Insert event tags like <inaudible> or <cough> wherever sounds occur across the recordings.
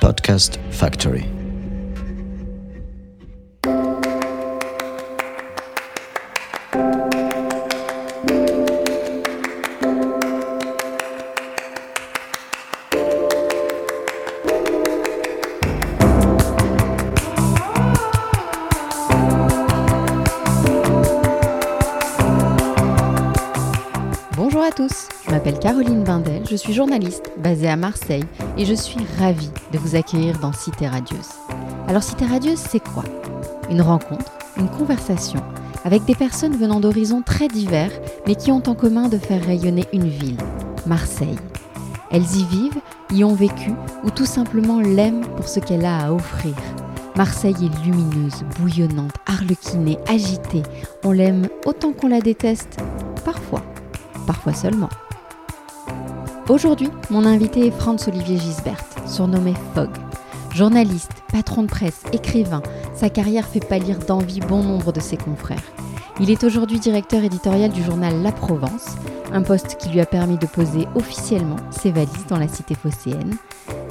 Podcast Factory. Je suis journaliste basée à Marseille et je suis ravie de vous accueillir dans Cité Radieuse. Alors Cité Radieuse, c'est quoi? Une rencontre, une conversation avec des personnes venant d'horizons très divers mais qui ont en commun de faire rayonner une ville, Marseille. Elles y vivent, y ont vécu ou tout simplement l'aiment pour ce qu'elle a à offrir. Marseille est lumineuse, bouillonnante, arlequinée, agitée. On l'aime autant qu'on la déteste, parfois parfois seulement. Aujourd'hui, mon invité est Franz-Olivier Gisbert, surnommé Fogg. Journaliste, patron de presse, écrivain, sa carrière fait pâlir d'envie bon nombre de ses confrères. Il est aujourd'hui directeur éditorial du journal La Provence, un poste qui lui a permis de poser officiellement ses valises dans la cité phocéenne.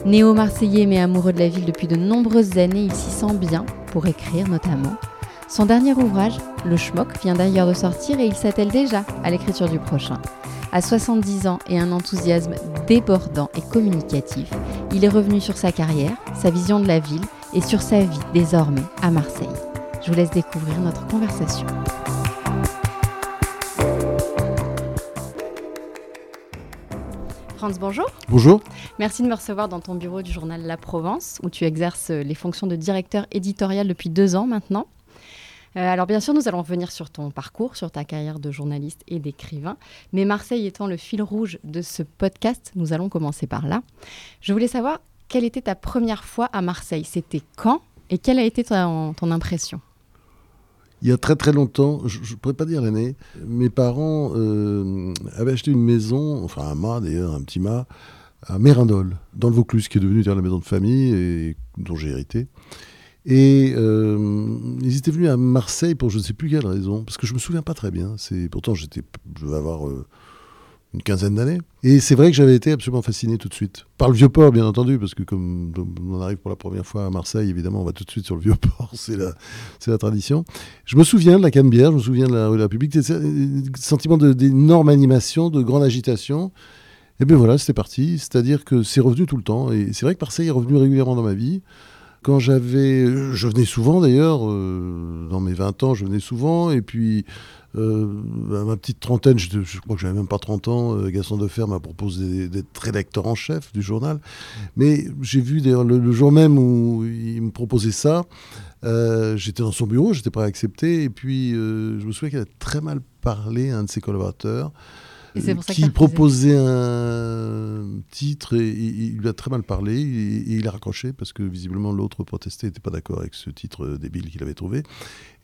Néo-marseillais mais amoureux de la ville depuis de nombreuses années, il s'y sent bien pour écrire notamment. Son dernier ouvrage, Le Schmock, vient d'ailleurs de sortir et il s'attelle déjà à l'écriture du prochain. À 70 ans et un enthousiasme débordant et communicatif, il est revenu sur sa carrière, sa vision de la ville et sur sa vie désormais à Marseille. Je vous laisse découvrir notre conversation. Franz, bonjour. Bonjour. Merci de me recevoir dans ton bureau du journal La Provence, où tu exerces les fonctions de directeur éditorial depuis deux ans maintenant. Euh, alors bien sûr, nous allons revenir sur ton parcours, sur ta carrière de journaliste et d'écrivain, mais Marseille étant le fil rouge de ce podcast, nous allons commencer par là. Je voulais savoir quelle était ta première fois à Marseille, c'était quand? Et quelle a été ton, impression? Il y a très très longtemps, je ne pourrais pas dire l'année, mes parents euh, avaient acheté une maison, enfin un mât d'ailleurs, un petit mât, à Mérindol, dans le Vaucluse, qui est devenu la maison de famille et dont j'ai hérité. Et euh, ils étaient venus à Marseille pour je ne sais plus quelle raison, parce que je me souviens pas très bien. Pourtant je vais avoir euh, une quinzaine d'années. Et c'est vrai que j'avais été absolument fasciné tout de suite par le vieux port, bien entendu, parce que comme on arrive pour la première fois à Marseille, évidemment, on va tout de suite sur le vieux port, <laughs> c'est la, tradition. Je me souviens de la Canebière, je me souviens de la rue de la République, sentiment d'énorme animation, de grande agitation. Et bien voilà, c'était parti. C'est-à-dire que c'est revenu tout le temps. Et c'est vrai que Marseille est revenu régulièrement dans ma vie. Quand j'avais. Je venais souvent d'ailleurs, euh, dans mes 20 ans, je venais souvent. Et puis, euh, à ma petite trentaine, je, crois que j'avais même pas 30 ans, euh, Gaston Defer m'a proposé d'être rédacteur en chef du journal. Mais j'ai vu d'ailleurs le, jour même où il me proposait ça, euh, j'étais dans son bureau, j'étais prêt à accepter. Et puis, je me souviens qu'il a très mal parlé à un de ses collaborateurs qui proposait un titre et, il lui a très mal parlé et, et il a raccroché parce que visiblement l'autre protestait, n'était pas d'accord avec ce titre débile qu'il avait trouvé.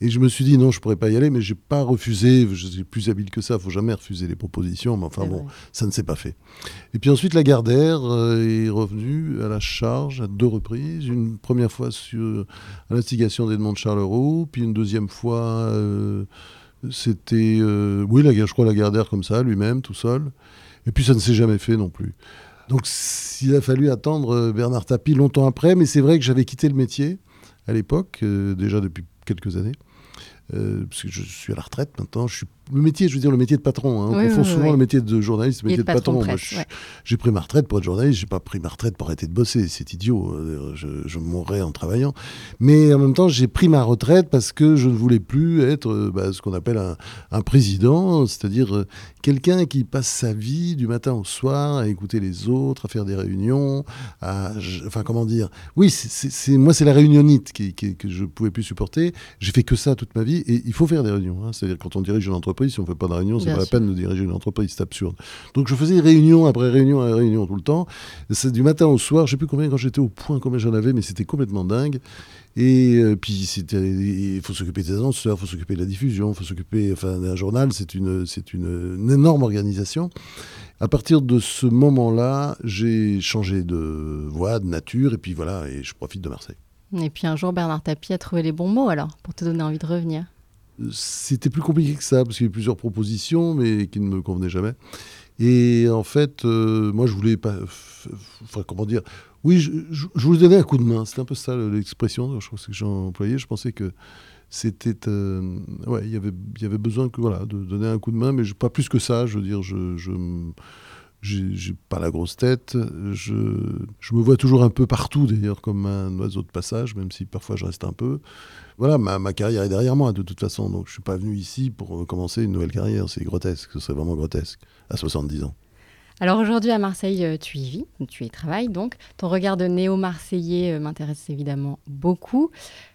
Et je me suis dit non, je pourrais pas y aller, mais j'ai pas refusé. Je suis plus habile que ça. Faut jamais refuser les propositions. Mais enfin bon, vrai. ça ne s'est pas fait. Et puis ensuite, la Gardère euh, est revenue à la charge à deux reprises. Une première fois sur à l'instigation d'Edmond de Charleroi, puis une deuxième fois. Euh, c'était, euh, oui, la, je crois, la Gardère comme ça, lui-même, tout seul. Et puis ça ne s'est jamais fait non plus. Donc il a fallu attendre Bernard Tapie longtemps après, mais c'est vrai que j'avais quitté le métier à l'époque, euh, déjà depuis quelques années. Euh, parce que je suis à la retraite maintenant. Je suis le métier, je veux dire le métier de patron. Hein. On oui, confond oui, souvent oui. le métier de journaliste le métier de de patron. patron ouais. J'ai pris ma retraite pour être journaliste. J'ai pas pris ma retraite pour arrêter de bosser. C'est idiot. Euh, Je, je mourrais en travaillant. Mais en même temps, j'ai pris ma retraite parce que je ne voulais plus être euh, bah, ce qu'on appelle un, un président, c'est-à-dire quelqu'un qui passe sa vie du matin au soir à écouter les autres, à faire des réunions, à, enfin comment dire? Oui, c'est- moi c'est la réunionnite qui, qui- que je pouvais plus supporter. J'ai fait que ça toute ma vie et il faut faire des réunions. hein. C'est-à-dire quand on dirige une entreprise, si on fait pas de réunion, c'est pas la peine de diriger une entreprise, c'est absurde. Donc je faisais réunion après réunion après réunion tout le temps. C'est du matin au soir. Je sais plus combien quand j'étais au point combien j'en avais, mais c'était complètement dingue. Et euh, puis il faut s'occuper des annonceurs, il faut s'occuper de la diffusion, il faut s'occuper, enfin d'un journal, c'est une, une, une énorme organisation. À partir de ce moment-là, j'ai changé de voie, de nature, et puis voilà, et je profite de Marseille. Et puis un jour, Bernard Tapie a trouvé les bons mots alors, pour te donner envie de revenir. C'était plus compliqué que ça, parce qu'il y a eu plusieurs propositions, mais qui ne me convenaient jamais. Et en fait, euh, moi, je voulais pas. Enfin, comment dire Oui, je, voulais donner un coup de main. C'était un peu ça l'expression, que j'ai employé. Je pensais que c'était. Euh, ouais, y il y avait besoin que, voilà, de donner un coup de main, mais pas plus que ça. Je veux dire, je j'ai pas la grosse tête. Je, je, me vois toujours un peu partout, d'ailleurs, comme un oiseau de passage, même si parfois je reste un peu. Voilà, ma, ma carrière est derrière moi, de toute façon. Donc je suis pas venu ici pour commencer une nouvelle carrière. C'est grotesque, ce serait vraiment grotesque, à 70 ans. Alors aujourd'hui à Marseille, euh, tu y vis, tu y travailles donc. Ton regard de néo-marseillais euh, m'intéresse évidemment beaucoup.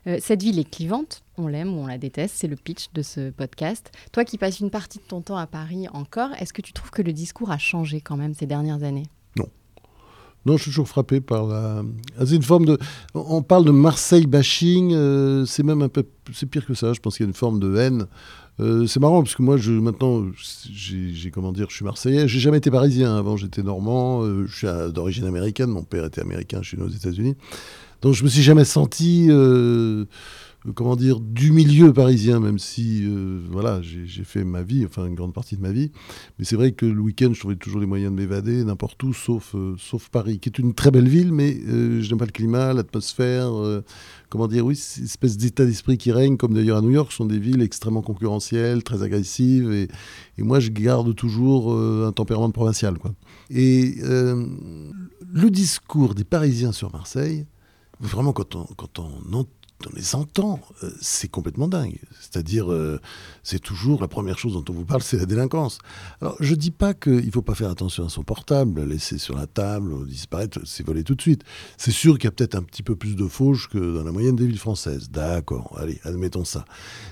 Euh, cette ville est clivante, on l'aime ou on la déteste, c'est le pitch de ce podcast. Toi qui passes une partie de ton temps à Paris encore, est-ce que tu trouves que le discours a changé quand même ces dernières années? Non. Non, je suis toujours frappé par la. Ah, c'est une forme de. On parle de Marseille bashing, c'est même un peu. C'est pire que ça. Je pense qu'il y a une forme de haine euh, c'est marrant parce que moi, maintenant, j'ai comment dire, je suis marseillais. J'ai jamais été parisien. Avant, j'étais normand. Euh, je suis d'origine américaine. Mon père était américain. Je suis né aux États-Unis. Donc, je me suis jamais senti euh, euh, comment dire, du milieu parisien, même si euh, voilà, j'ai fait ma vie, enfin une grande partie de ma vie. Mais c'est vrai que le week-end, je trouvais toujours les moyens de m'évader n'importe où, sauf, euh, sauf Paris, qui est une très belle ville, mais je n'aime pas le climat, l'atmosphère, comment dire, oui, cette espèce d'état d'esprit qui règne, comme d'ailleurs à New York, sont des villes extrêmement concurrentielles, très agressives, et, moi je garde toujours un tempérament provincial. Quoi. Et le discours des Parisiens sur Marseille, vraiment quand on, quand on entend on les entend, euh, c'est complètement dingue. C'est-à-dire, euh, c'est toujours la première chose dont on vous parle, c'est la délinquance. Alors, je dis pas qu'il ne faut pas faire attention à son portable, laisser sur la table, disparaître, c'est volé tout de suite. C'est sûr qu'il y a peut-être un petit peu plus de fauches que dans la moyenne des villes françaises. D'accord, allez, admettons ça.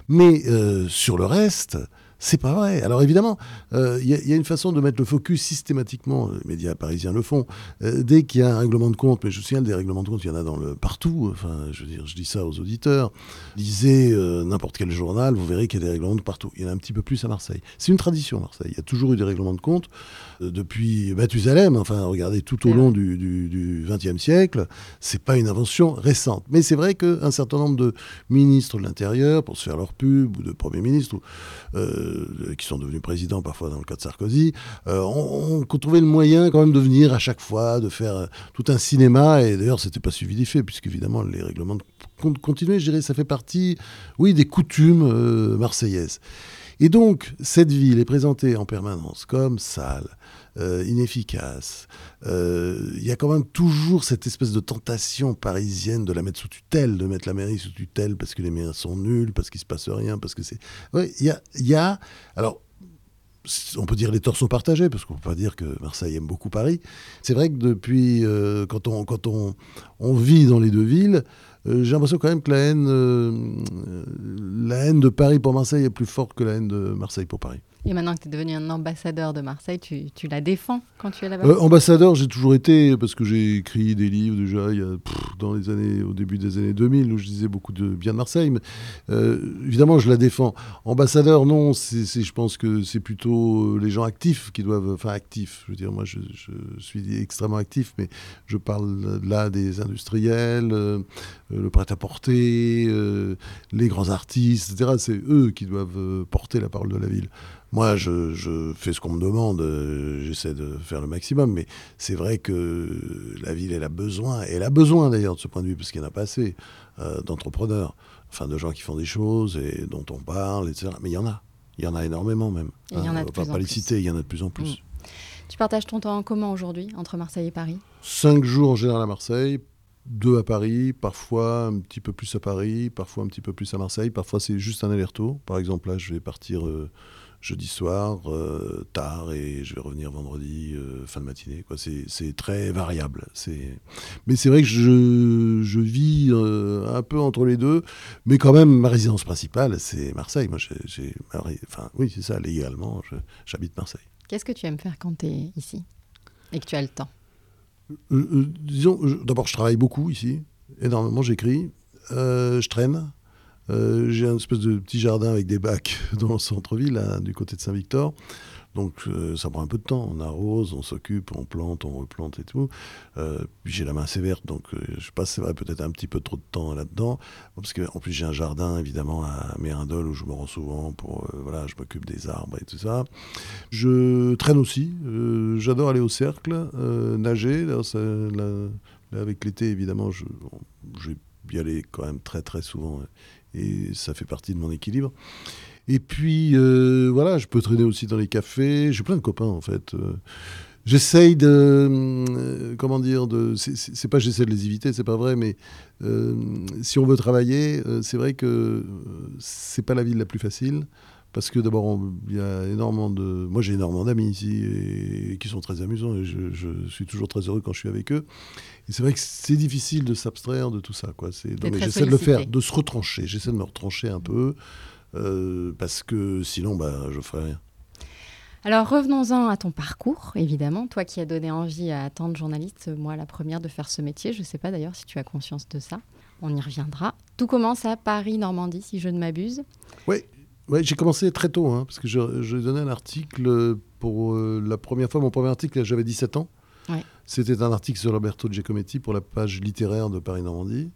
Mais euh, sur le reste, c'est pas vrai. Alors évidemment, il euh, y, a une façon de mettre le focus systématiquement, les médias parisiens le font, euh, dès qu'il y a un règlement de compte, mais je signale des règlements de compte, il y en a dans le, partout, enfin je dis ça aux auditeurs, lisez euh, n'importe quel journal, vous verrez qu'il y a des règlements de partout. Il y en a un petit peu plus à Marseille. C'est une tradition à Marseille, il y a toujours eu des règlements de compte depuis Mathusalem, enfin regardez tout au long du XXe siècle, c'est pas une invention récente. Mais c'est vrai qu'un certain nombre de ministres de l'Intérieur, pour se faire leur pub, ou de premiers ministres, euh, qui sont devenus présidents parfois dans le cas de Sarkozy, euh, ont, trouvé le moyen quand même de venir à chaque fois, de faire euh, tout un cinéma. Et d'ailleurs, c'était pas suivi d'effet, puisque évidemment, les règlements de continuer, je dirais, ça fait partie, oui, des coutumes marseillaises. Et donc, cette ville est présentée en permanence comme sale, euh, inefficace. Euh, il y a quand même toujours cette espèce de tentation parisienne de la mettre sous tutelle, de mettre la mairie sous tutelle parce que les maires sont nuls, parce qu'il se passe rien, parce que c'est. Oui, il y a. Alors, on peut dire les torts sont partagés, parce qu'on ne peut pas dire que Marseille aime beaucoup Paris. C'est vrai que depuis, euh, quand, on, quand on, vit dans les deux villes, j'ai l'impression quand même que la haine, la haine de Paris pour Marseille est plus forte que la haine de Marseille pour Paris. Et maintenant que tu es devenu un ambassadeur de Marseille, tu, la défends quand tu es là-bas? Euh, Ambassadeur, j'ai toujours été, parce que j'ai écrit des livres déjà il y a, dans les années, au début des années 2000, où je disais beaucoup de bien de Marseille. Mais euh, évidemment, je la défends. Ambassadeur, non, je pense que c'est plutôt euh, les gens actifs qui doivent. Enfin, actifs, je veux dire, moi je, je suis extrêmement actif, mais je parle là des industriels, le prêt-à-porter, les grands artistes, etc. C'est eux qui doivent porter la parole de la ville. Moi, je, fais ce qu'on me demande, euh, j'essaie de faire le maximum, mais c'est vrai que la ville, elle a besoin, elle a besoin d'ailleurs de ce point de vue, parce qu'il n'y en a pas assez euh, d'entrepreneurs, enfin de gens qui font des choses et dont on parle, etc. Mais il y en a, il y en a énormément même. il y en a hein, de on ne va pas les citer, il y en a de plus en plus. Mm. Tu partages ton temps en commun aujourd'hui entre Marseille et Paris? Cinq jours en général à Marseille, deux à Paris, parfois un petit peu plus à Paris, parfois un petit peu plus à Marseille, parfois c'est juste un aller-retour. Par exemple, là, je vais partir euh, jeudi soir, euh, tard, et je vais revenir vendredi, euh, fin de matinée. C'est très variable. Mais c'est vrai que je, je vis euh, un peu entre les deux, mais quand même, ma résidence principale, c'est Marseille. Moi, j'ai, enfin, oui, c'est ça, légalement, j'habite Marseille. Qu'est-ce que tu aimes faire quand tu es ici et que tu as le temps? Disons, d'abord, je travaille beaucoup ici, énormément, j'écris, je traîne. Euh, j'ai un espèce de petit jardin avec des bacs <laughs> dans le centre-ville, du côté de Saint-Victor. Donc euh, ça prend un peu de temps. On arrose, on s'occupe, on plante, on replante et tout. Euh, j'ai la main verte, donc euh, je passe, peut-être un petit peu trop de temps là-dedans. Parce qu'en plus j'ai un jardin, évidemment, à Mérindol où je me rends souvent pour, voilà, je m'occupe des arbres et tout ça. Je traîne aussi. J'adore aller au cercle, nager. avec l'été, évidemment, je, je vais y aller quand même très très souvent. Et ça fait partie de mon équilibre. Et puis, euh, voilà, je peux traîner aussi dans les cafés. J'ai plein de copains, en fait. Euh, j'essaye de. Euh, comment dire de, C'est pas j'essaie de les éviter, c'est pas vrai, mais si on veut travailler, c'est vrai que c'est pas la ville la plus facile. Parce que d'abord, il y a énormément de. Moi, j'ai énormément d'amis ici et, qui sont très amusants et je, je, suis toujours très heureux quand je suis avec eux. Et c'est vrai que c'est difficile de s'abstraire de tout ça. Quoi. J'essaie de le faire, de se retrancher. J'essaie de me retrancher un peu. Euh, parce que sinon, bah, je ferais rien. Alors revenons-en à ton parcours, évidemment. Toi qui as donné envie à tant de journalistes, moi la première, de faire ce métier. Je ne sais pas d'ailleurs si tu as conscience de ça. On y reviendra. Tout commence à Paris-Normandie, si je ne m'abuse. Oui, ouais, j'ai commencé très tôt, hein, parce que je, je, donnais un article pour euh, la première fois. Mon premier article, j'avais 17 ans. C'était un article sur Roberto Giacometti pour la page littéraire de Paris-Normandie.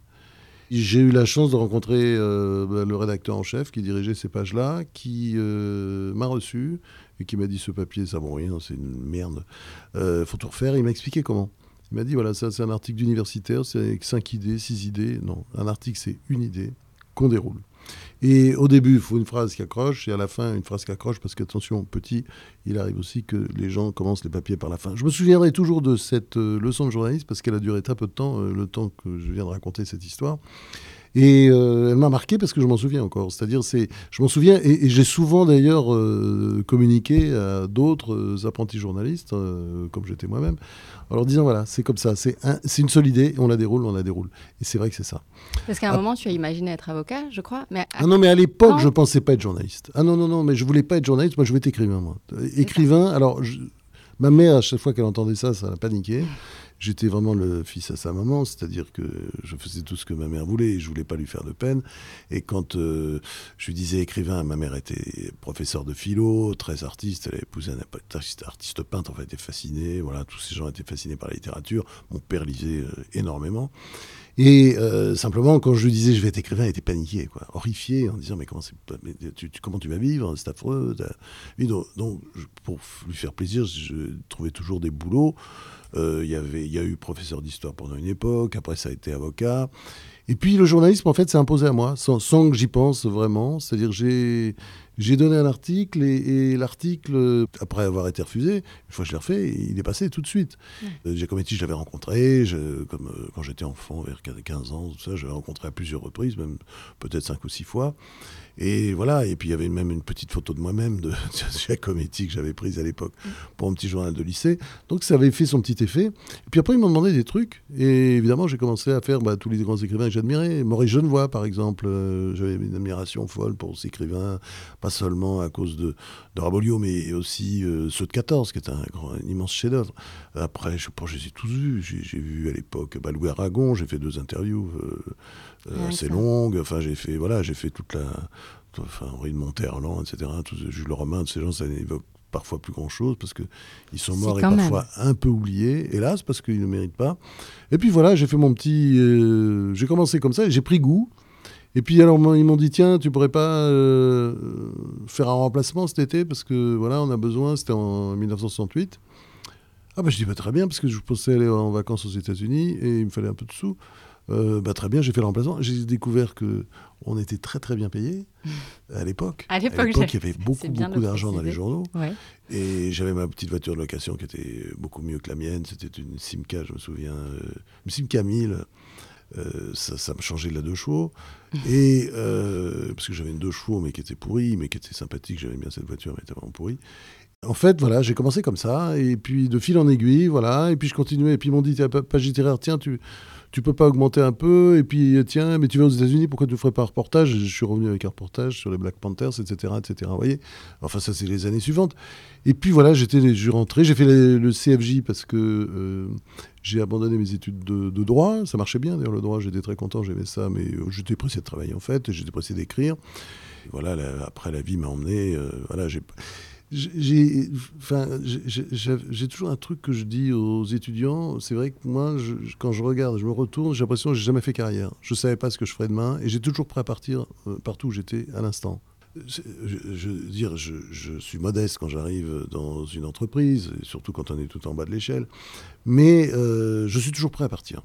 J'ai eu la chance de rencontrer euh, bah, le rédacteur en chef qui dirigeait ces pages-là, qui euh, m'a reçu et qui m'a dit ce papier, ça vaut rien, c'est une merde, faut tout refaire. il m'a expliqué comment. Il m'a dit voilà, ça c'est un article d'universitaire, c'est avec cinq idées, six idées. Non, un article c'est une idée qu'on déroule. Et au début, il faut une phrase qui accroche, et à la fin, une phrase qui accroche, parce qu'attention, petit, il arrive aussi que les gens commencent les papiers par la fin. Je me souviendrai toujours de cette euh, leçon de journaliste, parce qu'elle a duré très peu de temps, euh, le temps que je viens de raconter cette histoire. Et euh, elle m'a marqué parce que je m'en souviens encore. C'est-à-dire, c'est, je m'en souviens, et, j'ai souvent d'ailleurs euh, communiqué à d'autres euh, apprentis journalistes, comme j'étais moi-même, en leur disant voilà, c'est comme ça, c'est, c'est une seule idée, on la déroule, on la déroule. Et c'est vrai que c'est ça. Parce qu'à un ah. moment, tu as imaginé être avocat, je crois. Mais Ah non, mais à l'époque, je pensais pas être journaliste. Ah non, non, non, mais je voulais pas être journaliste, moi je voulais être écrivain, moi. Écrivain, alors, ma mère, à chaque fois qu'elle entendait ça, ça l'a paniqué j'étais vraiment le fils à sa maman, c'est-à-dire que je faisais tout ce que ma mère voulait et je voulais pas lui faire de peine. Et quand euh, je lui disais écrivain, ma mère était professeure de philo, très artiste, elle a épousé un artiste, artiste peintre, en fait, était fascinée. Voilà, tous ces gens étaient fascinés par la littérature. Mon père lisait euh, énormément. Et euh, simplement, quand je lui disais je vais être écrivain, il était paniqué, quoi, horrifié, en disant mais comment, tu, comment tu vas vivre, c'est affreux. donc, pour lui faire plaisir, je trouvais toujours des boulots. Euh, il y a eu professeur d'histoire pendant une époque, après ça a été avocat. Et puis le journalisme, en fait, s'est imposé à moi, sans, sans que j'y pense vraiment. C'est-à-dire j'ai j'ai donné un article et, l'article, après avoir été refusé, une fois que je l'ai refait, il est passé tout de suite. Ouais. Giacometti, je l'avais rencontré, je, comme euh, quand j'étais enfant, vers 15 ans, tout ça, je l'avais rencontré à plusieurs reprises, même peut-être 5 ou 6 fois. Et voilà, et puis il y avait même une petite photo de moi-même de, <laughs> Giacometti que j'avais prise à l'époque pour un petit journal de lycée. Donc ça avait fait son petit effet. Et puis après, ils m'ont demandé des trucs. Et évidemment, j'ai commencé à faire bah, tous les grands écrivains que j'admirais. Maurice Genevoix, par exemple. Euh, j'avais une admiration folle pour ces écrivains, pas seulement à cause de, de Rabolio, mais aussi euh, ceux de 14, qui est un, grand, immense chef-d'œuvre. Après, je pense que je les ai tous vus. J'ai vu à l'époque bah, Louis Aragon, j'ai fait deux interviews. Euh, euh, assez longue. Enfin, j'ai fait, voilà, j'ai fait toute la. Enfin, Henri de Monterland, etc. Tout, Jules Romain, ces gens, ça n'évoque parfois plus grand chose parce qu'ils sont morts et parfois un peu oubliés, hélas, parce qu'ils ne méritent pas. Et puis voilà, j'ai fait mon petit. Euh, j'ai commencé comme ça j'ai pris goût. Et puis alors ils m'ont dit tiens tu pourrais pas euh, faire un remplacement cet été parce que voilà on a besoin c'était en 1968 ah bah je dis pas très bien parce que je pensais aller en vacances aux États-Unis et il me fallait un peu de sous euh, bah, très bien, j'ai fait le remplacement. J'ai découvert que on était très très bien payé à l'époque. À l'époque, il y avait beaucoup beaucoup d'argent dans les journaux. Et j'avais ma petite voiture de location qui était beaucoup mieux que la mienne. C'était une Simca, je me souviens, euh, une Simca 1000. Euh, ça, ça me changeait de la deux chevaux. <laughs> Et parce que j'avais une deux chevaux, mais qui était pourrie, mais qui était sympathique. J'aimais bien cette voiture, mais elle était vraiment pourrie. En fait, voilà, j'ai commencé comme ça, et puis de fil en aiguille, voilà, et puis je continuais, et puis ils m'ont dit, page littéraire, tiens, tu, tu peux pas augmenter un peu Et puis, tiens, mais tu vas aux États-Unis, pourquoi tu ne ferais pas un reportage? Je suis revenu avec un reportage sur les Black Panthers, etc. etc. Vous voyez Enfin, ça, c'est les années suivantes. Et puis, voilà, j'étais, je suis rentré, j'ai fait le CFJ parce que euh, j'ai abandonné mes études de, droit. Ça marchait bien, d'ailleurs, le droit, j'étais très content, j'aimais ça, mais euh, j'étais pressé de travailler, en fait, j'étais pressé d'écrire. Voilà, après, la vie m'a emmené. Euh, voilà, j'ai enfin, toujours un truc que je dis aux étudiants. C'est vrai que moi, quand je regarde, je me retourne, j'ai l'impression que j'ai jamais fait carrière. Je savais pas ce que je ferais demain et j'ai toujours prêt à partir euh, partout où j'étais à l'instant. Je, veux dire, je, suis modeste quand j'arrive dans une entreprise, surtout quand on est tout en bas de l'échelle, mais euh, je suis toujours prêt à partir.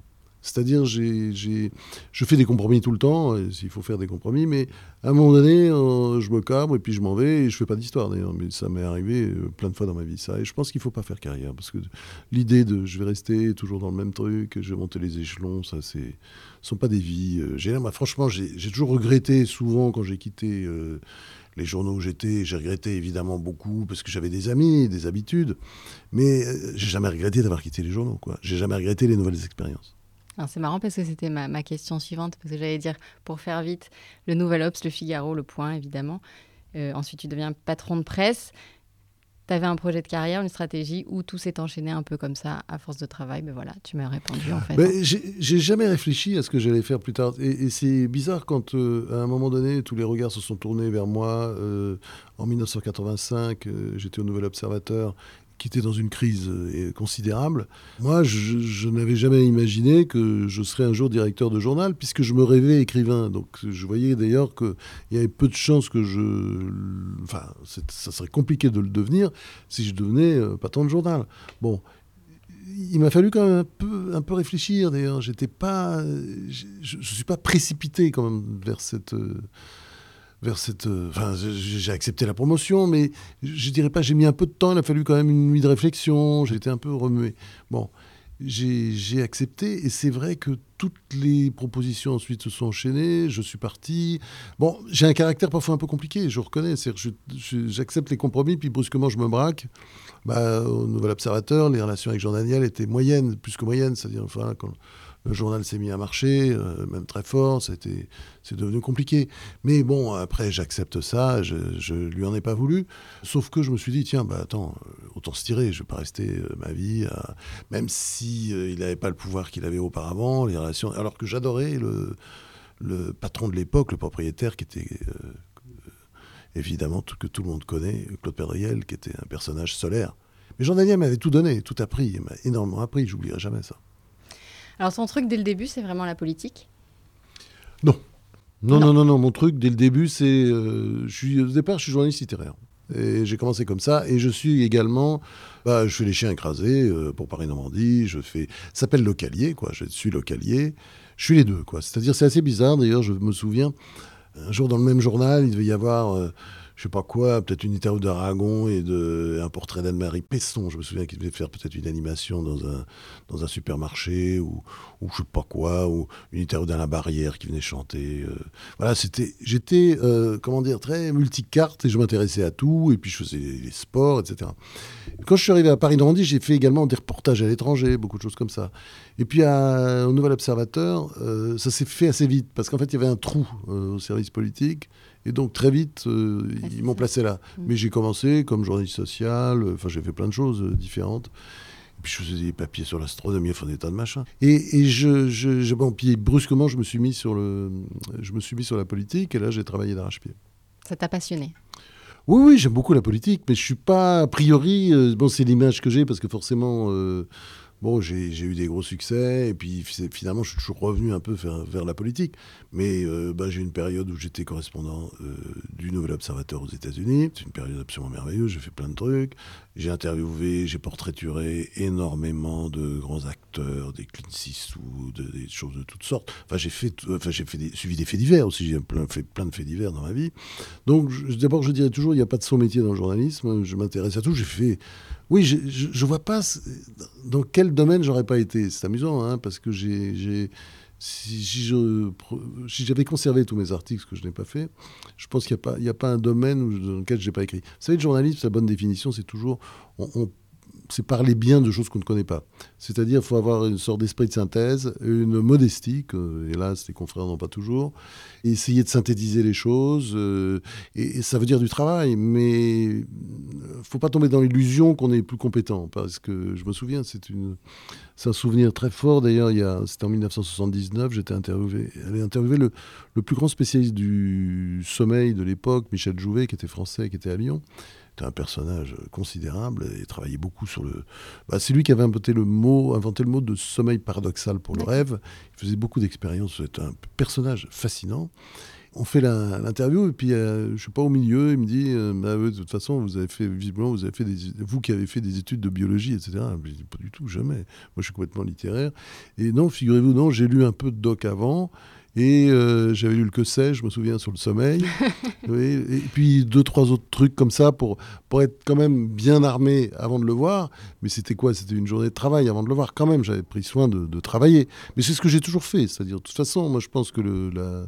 C'est-à-dire, je fais des compromis tout le temps, s'il faut faire des compromis, mais à un moment donné, euh, je me cabre et puis je m'en vais et je fais pas d'histoire d'ailleurs. Mais ça m'est arrivé euh, plein de fois dans ma vie, ça. Et je pense qu'il faut pas faire carrière parce que l'idée de je vais rester toujours dans le même truc, je vais monter les échelons, ça, c'est sont pas des vies. Euh, j'ai, franchement, j'ai, toujours regretté souvent quand j'ai quitté. les journaux où j'étais, j'ai regretté évidemment beaucoup parce que j'avais des amis, des habitudes, mais j'ai jamais regretté d'avoir quitté les journaux. Quoi. J'ai jamais regretté les nouvelles expériences. C'est marrant parce que c'était ma, question suivante, parce que j'allais dire, pour faire vite, le Nouvel Obs, le Figaro, le Point, évidemment. Euh, ensuite, tu deviens patron de presse. Tu avais un projet de carrière, une stratégie où tout s'est enchaîné un peu comme ça, à force de travail. Mais voilà, tu m'as répondu en fait. Ben, j'ai jamais réfléchi à ce que j'allais faire plus tard. Et, c'est bizarre quand, euh, à un moment donné, tous les regards se sont tournés vers moi. Euh, en 1985, j'étais au Nouvel Observateur qui était dans une crise euh, considérable. Moi, je, n'avais jamais imaginé que je serais un jour directeur de journal, puisque je me rêvais écrivain. Donc, je voyais d'ailleurs qu'il y avait peu de chances que je. Enfin, ça serait compliqué de le devenir si je devenais euh, patron de journal. Bon. Il m'a fallu quand même un peu, un peu réfléchir d'ailleurs. Pas, je ne suis pas précipité quand même vers cette, euh, vers cette. Euh, enfin, j'ai accepté la promotion, mais je dirais pas, j'ai mis un peu de temps. Il a fallu quand même une nuit de réflexion. J'ai été un peu remué. Bon, j'ai accepté, et c'est vrai que toutes les propositions ensuite se sont enchaînées. Je suis parti. Bon, j'ai un caractère parfois un peu compliqué, je reconnais. J'accepte les compromis, puis brusquement je me braque. Bah, au Nouvel Observateur, les relations avec Jean Daniel étaient moyennes, plus que moyennes, c'est-à-dire, enfin, le journal s'est mis à marcher, euh, même très fort, c'est devenu compliqué. Mais bon, après, j'accepte ça, je, ne lui en ai pas voulu. Sauf que je me suis dit, tiens, bah attends, euh, autant se tirer, je vais pas rester euh, ma vie, même si il n'avait pas le pouvoir qu'il avait auparavant, les relations. Alors que j'adorais le, patron de l'époque, le propriétaire, qui était évidemment tout, que tout le monde connaît, Claude Pédriel, qui était un personnage solaire. Mais Jean Daniel m'avait tout donné, tout appris, il m'a énormément appris, j'oublierai jamais ça. Alors son truc dès le début, c'est vraiment la politique? Non. Non, non. non. non, Mon truc dès le début, c'est. Euh, je suis, au départ, je suis journaliste littéraire. Et j'ai commencé comme ça. Et je suis également. Bah, je fais les chiens écrasés euh, pour Paris-Normandie. Je fais. Ça s'appelle localier, quoi. Je suis localier. Je suis les deux, quoi. C'est-à-dire, c'est assez bizarre. D'ailleurs, je me souviens, un jour dans le même journal, il devait y avoir. Euh, je sais pas quoi, peut-être une interview d'Aragon et de, un portrait d'Anne-Marie Pesson. Je me souviens qu'il devait faire peut-être une animation dans un, dans un supermarché ou, ou je sais pas quoi, ou une interview d'Alain Barrière qui venait chanter. Euh. voilà, c'était, j'étais, euh, comment dire, très multicarte et je m'intéressais à tout et puis je faisais les sports, etc. Quand je suis arrivé à Paris-Normandie, j'ai fait également des reportages à l'étranger, beaucoup de choses comme ça. Et puis au Nouvel Observateur, euh, ça s'est fait assez vite parce qu'en fait, il y avait un trou au service politique. Et donc très vite, euh, ils m'ont placé là. Mm. Mais j'ai commencé comme journaliste social, euh, enfin j'ai fait plein de choses euh, différentes. Et puis je faisais des papiers sur l'astronomie, enfin des tas de machins. Et, et je, je, bon, puis brusquement, je me suis mis sur le, je me suis mis sur la politique. Et là, j'ai travaillé d'arrache-pied. Ça t'a passionné? Oui, oui, j'aime beaucoup la politique, mais je suis pas a priori. bon, c'est l'image que j'ai parce que forcément Bon, j'ai eu des gros succès, et puis finalement, je suis toujours revenu un peu vers, la politique. Mais euh, bah, j'ai une période où j'étais correspondant euh, du Nouvel Observateur aux États-Unis. C'est une période absolument merveilleuse, j'ai fait plein de trucs. J'ai interviewé, j'ai portraituré énormément de grands acteurs, des Clint Eastwood, des choses de toutes sortes. Enfin, j'ai enfin, suivi des faits divers aussi, j'ai fait plein de faits divers dans ma vie. Donc, d'abord, je dirais toujours, il n'y a pas de son métier dans le journalisme. Je m'intéresse à tout. J'ai fait oui, je ne vois pas dans quel domaine j'aurais pas été. C'est amusant, hein, parce que j'ai, si, si j'avais conservé tous mes articles, ce que je n'ai pas fait, je pense qu'il n'y a, a, pas un domaine dans lequel je n'ai pas écrit. Vous savez, le journalisme, sa bonne définition, c'est toujours on c'est parler bien de choses qu'on ne connaît pas. C'est-à-dire, il faut avoir une sorte d'esprit de synthèse, une modestie, que, hélas, les confrères n'ont pas toujours, essayer de synthétiser les choses. Euh, et, ça veut dire du travail, mais il ne faut pas tomber dans l'illusion qu'on est plus compétent. Parce que je me souviens, c'est un souvenir très fort. D'ailleurs, c'était en 1979, j'étais interviewé, j'avais interviewé le, le, plus grand spécialiste du sommeil de l'époque, Michel Jouvet, qui était français, qui était à Lyon Un personnage considérable et travaillait beaucoup sur le. Bah, c'est lui qui avait inventé le mot, inventé le mot de sommeil paradoxal pour le rêve. Il faisait beaucoup d'expériences. C'était un personnage fascinant. On fait l'interview et puis euh, je suis pas au milieu. Il me dit euh, bah, de toute façon vous avez fait visiblement vous avez fait des, vous qui avez fait des études de biologie etc. Je dis pas du tout jamais. Moi je suis complètement littéraire et non figurez-vous non j'ai lu un peu de doc avant et euh, j'avais lu le que sais, je me souviens, sur le sommeil. <laughs> et, puis deux, trois autres trucs comme ça pour, pour être quand même bien armé avant de le voir. Mais c'était quoi? C'était une journée de travail avant de le voir. Quand même, j'avais pris soin de, travailler. Mais c'est ce que j'ai toujours fait. C'est-à-dire, de toute façon, moi, je pense que le, la,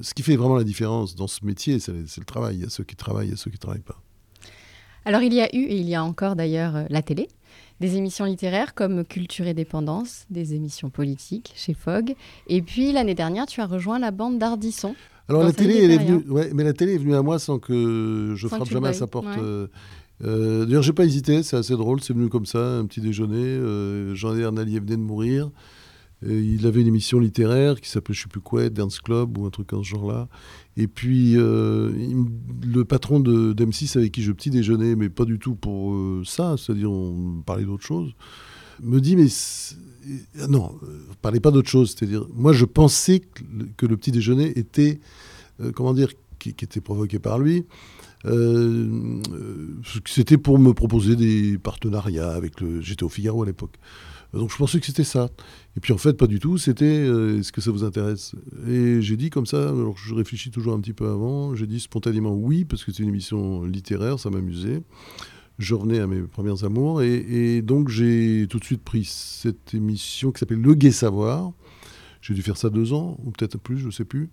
ce qui fait vraiment la différence dans ce métier, c'est le travail. Il y a ceux qui travaillent, il y a ceux qui ne travaillent pas. Alors, il y a eu, et il y a encore d'ailleurs, euh, la télé des émissions littéraires comme Culture et Dépendance, des émissions politiques chez Fogg. Et puis l'année dernière, tu as rejoint la bande d'Ardisson. Alors la télé, elle est venue, ouais, mais la télé est venue à moi sans que je frappe jamais à sa porte. Euh, euh, D'ailleurs, j'ai pas hésité, c'est assez drôle, c'est venu comme ça, un petit déjeuner. Euh, Jean Hernalier venait de mourir. Il avait une émission littéraire qui s'appelait je sais plus quoi, Dance Club ou un truc dans ce genre-là. Et puis, euh, le patron de, d'M6 avec qui je petit déjeuner, mais pas du tout pour euh, ça, c'est-à-dire on parlait d'autre chose, me dit, mais non, euh, parlez pas d'autre chose. C'est-à-dire, moi je pensais que le, petit déjeuner était, comment dire, qui, était provoqué par lui. c'était pour me proposer des partenariats avec le. J'étais au Figaro à l'époque. Donc je pensais que c'était ça. Et puis en fait, pas du tout. C'était euh, est-ce que ça vous intéresse? Et j'ai dit comme ça, alors je réfléchis toujours un petit peu avant, j'ai dit spontanément oui, parce que c'est une émission littéraire, ça m'amusait. Je revenais à mes premiers amours. Et, donc j'ai tout de suite pris cette émission qui s'appelle Le Gai Savoir. J'ai dû faire ça deux ans, ou peut-être plus, je ne sais plus.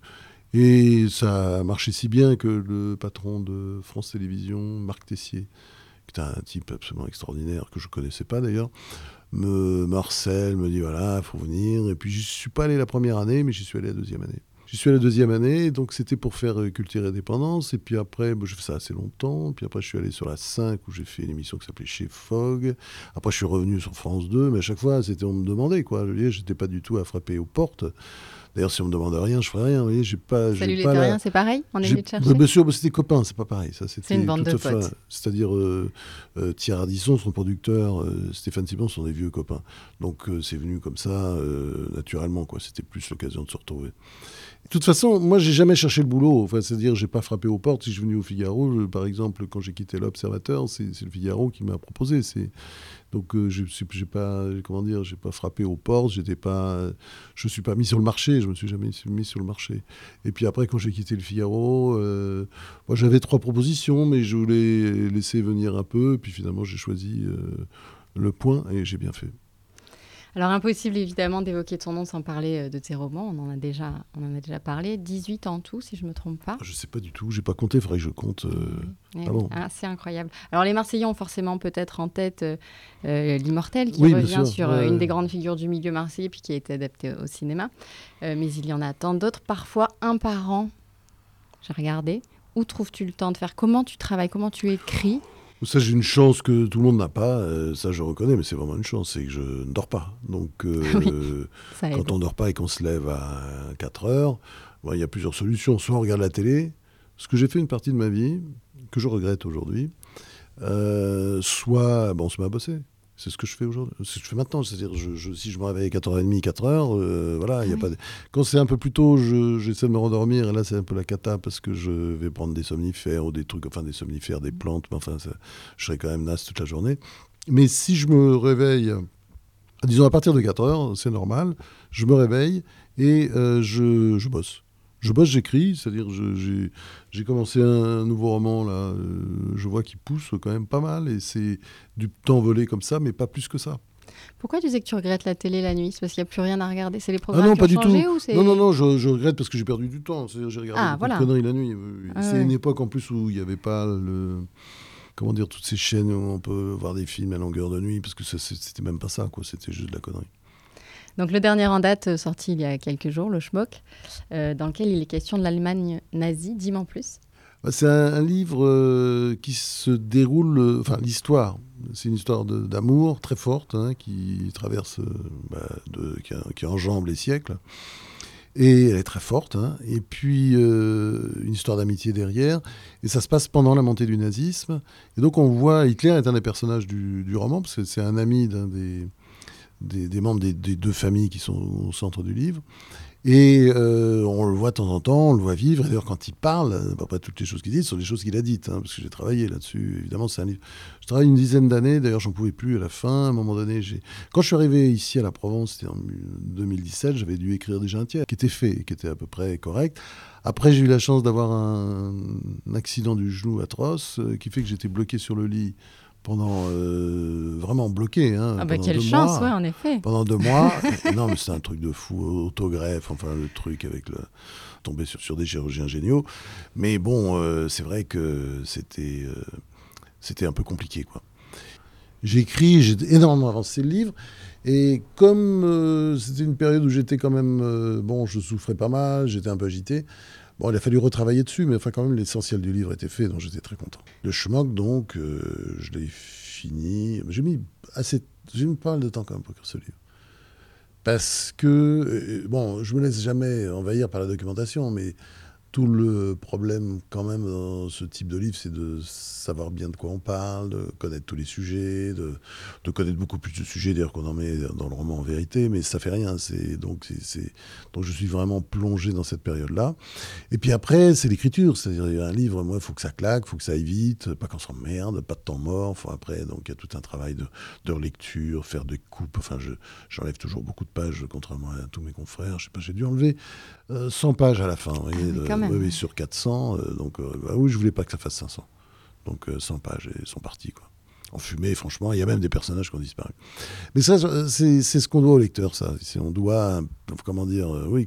Et ça a marché si bien que le patron de France Télévisions, Marc Tessier, qui est un type absolument extraordinaire, que je ne connaissais pas d'ailleurs, me Marcel me dit voilà, il faut venir. Et puis je suis pas allé la première année, mais j'y suis allé la deuxième année. J'y suis allé la deuxième année, donc c'était pour faire euh, Culture et Dépendance. Et puis après, bon, j'ai fait ça assez longtemps. Puis après, je suis allé sur la 5 où j'ai fait une émission qui s'appelait Chez Fogg. Après, je suis revenu sur France 2, mais à chaque fois, c'était on me demandait quoi. Je n'étais pas du tout à frapper aux portes. D'ailleurs, si on me demande rien, je ferai rien. Vous voyez, j'ai pas. Salut les terriens, c'est pareil On est venu te chercher. Bien sûr, c'était copains, c'est pas pareil. Ça, c'est une bande de potes. C'est-à-dire euh, euh, Thierry Ardisson, son producteur, euh, Stéphane Simon sont des vieux copains. Donc c'est venu comme ça, naturellement. quoi. C'était plus l'occasion de se retrouver. De toute façon, moi, j'ai jamais cherché le boulot. Enfin, c'est-à-dire, j'ai pas frappé aux portes. Si je suis venu au Figaro, par exemple, quand j'ai quitté l'Observateur, c'est le Figaro qui m'a proposé. C'est donc euh, je j'ai pas comment dire, j'ai pas frappé aux portes, j'étais pas, je suis pas mis sur le marché, je me suis jamais mis sur le marché. Et puis après quand j'ai quitté le Figaro, euh, moi j'avais trois propositions, mais je voulais laisser venir un peu. Puis finalement j'ai choisi euh, le point et j'ai bien fait. Alors impossible évidemment d'évoquer ton nom sans parler euh, de tes romans, on en a déjà, on en a déjà parlé, 18 en tout si je ne me trompe pas. Je ne sais pas du tout, j'ai pas compté, que je compte. Euh... Ah, c'est incroyable. Alors les Marseillais ont forcément peut-être en tête euh, euh, L'Immortel qui revient sur une des grandes figures du milieu marseillais puis qui a été adapté au cinéma. mais il y en a tant d'autres, parfois un par an. J'ai regardé. Où trouves-tu le temps de faire? Comment tu travailles? Comment tu écris? Ça, j'ai une chance que tout le monde n'a pas. Euh, ça, je reconnais, mais c'est vraiment une chance. C'est que je ne dors pas. Donc, euh, <laughs> quand on ne dort pas et qu'on se lève à 4 heures, il y a plusieurs solutions. Soit on regarde la télé, ce que j'ai fait une partie de ma vie, que je regrette aujourd'hui. Euh, soit, bon, on se met à bosser. C'est ce que je fais aujourd'hui. Ce que je fais maintenant. C'est-à-dire, je, si je me réveille à 4h30, 4h, euh, voilà, il y a pas Quand c'est un peu plus tôt, j'essaie de me rendormir, et là, c'est un peu la cata parce que je vais prendre des somnifères ou des trucs, enfin, des somnifères, des plantes, mais enfin, je serai quand même naze toute la journée. Mais si je me réveille, disons à partir de 4h, c'est normal, je me réveille et euh, je, je bosse je bosse, j'écris, c'est-à-dire j'ai commencé un, nouveau roman là, euh, je vois qu'il pousse quand même pas mal et c'est du temps volé comme ça, mais pas plus que ça. Pourquoi tu disais que tu regrettes la télé la nuit? C'est parce qu'il n'y a plus rien à regarder C'est les programmes ah non, pas du tout. non, non, non, je, regrette parce que j'ai perdu du temps. J'ai regardé ah, voilà. conneries la nuit. Ah c'est une époque en plus où il n'y avait pas le comment dire toutes ces chaînes où on peut voir des films à longueur de nuit parce que c'était même pas ça quoi. C'était juste de la connerie. Donc le dernier en date euh, sorti il y a quelques jours, le Schmock, euh, dans lequel il est question de l'Allemagne nazie. Dis-moi en plus. Bah, c'est un, livre euh, qui se déroule, enfin l'histoire, c'est une histoire d'amour très forte hein, qui traverse, bah, qui, enjambe les siècles. Et elle est très forte. hein. Et puis, une histoire d'amitié derrière. Et ça se passe pendant la montée du nazisme. Et donc, on voit, Hitler est un des personnages du, du roman, parce que c'est un ami d'un des, des, membres des, deux familles qui sont au centre du livre. Et euh, on le voit de temps en temps, on le voit vivre. D'ailleurs, quand il parle, euh, après toutes les choses qu'il dit, sont des choses qu'il a dites, hein, parce que j'ai travaillé là-dessus. Évidemment, c'est un livre. Je travaille une dizaine d'années. D'ailleurs, j'en pouvais plus à la fin. À un moment donné, j'ai. Quand je suis arrivé ici à la Provence, c'était en 2017, j'avais dû écrire déjà un tiers, qui était fait, qui était à peu près correct. Après, j'ai eu la chance d'avoir un, un accident du genou atroce, euh, qui fait que j'étais bloqué sur le lit pendant euh, vraiment bloqué. Hein, Ah bah quelle deux chance, mois ouais, en effet. pendant deux mois. <laughs> non, mais c'est un truc de fou, autogreffe, enfin le truc avec le tomber sur, sur des chirurgiens géniaux. Mais bon, euh, c'est vrai que c'était euh, c'était un peu compliqué, quoi. J'ai écrit, j'ai énormément avancé le livre. Et comme c'était une période où j'étais quand même, bon, je souffrais pas mal, j'étais un peu agité. Bon, il a fallu retravailler dessus, mais enfin quand même l'essentiel du livre était fait, donc j'étais très content. Le schmock, donc, euh, je l'ai fini. J'ai mis assez, j'ai mis pas mal de temps quand même pour écrire ce livre. Parce que, euh, bon, je me laisse jamais envahir par la documentation, mais tout le problème quand même dans ce type de livre, c'est de savoir bien de quoi on parle, de connaître tous les sujets, de, connaître beaucoup plus de sujets d'ailleurs qu'on en met dans le roman en vérité, mais ça fait rien. C'est donc c'est- c'est je suis vraiment plongé dans cette période-là. Et puis après, c'est l'écriture, c'est-à-dire un livre, moi, faut que ça claque, faut que ça aille vite, pas qu'on s'emmerde, pas de temps mort. Faut après, donc il y a tout un travail de, de relecture, faire des coupes. Enfin, je j'enlève toujours beaucoup de pages, contrairement à tous mes confrères. Je sais pas, j'ai dû enlever euh, 100 pages à la fin. vous voyez, Ah de- même. oui, sur 400. euh, donc, euh, bah oui, je voulais pas que ça fasse 500. Donc, euh, 100 pages et ils sont partis, quoi. En fumée, franchement, il y a même des personnages qui ont disparu. Mais ça, euh, c'est ce qu'on doit au lecteur, ça. On doit, euh, comment dire, euh, oui.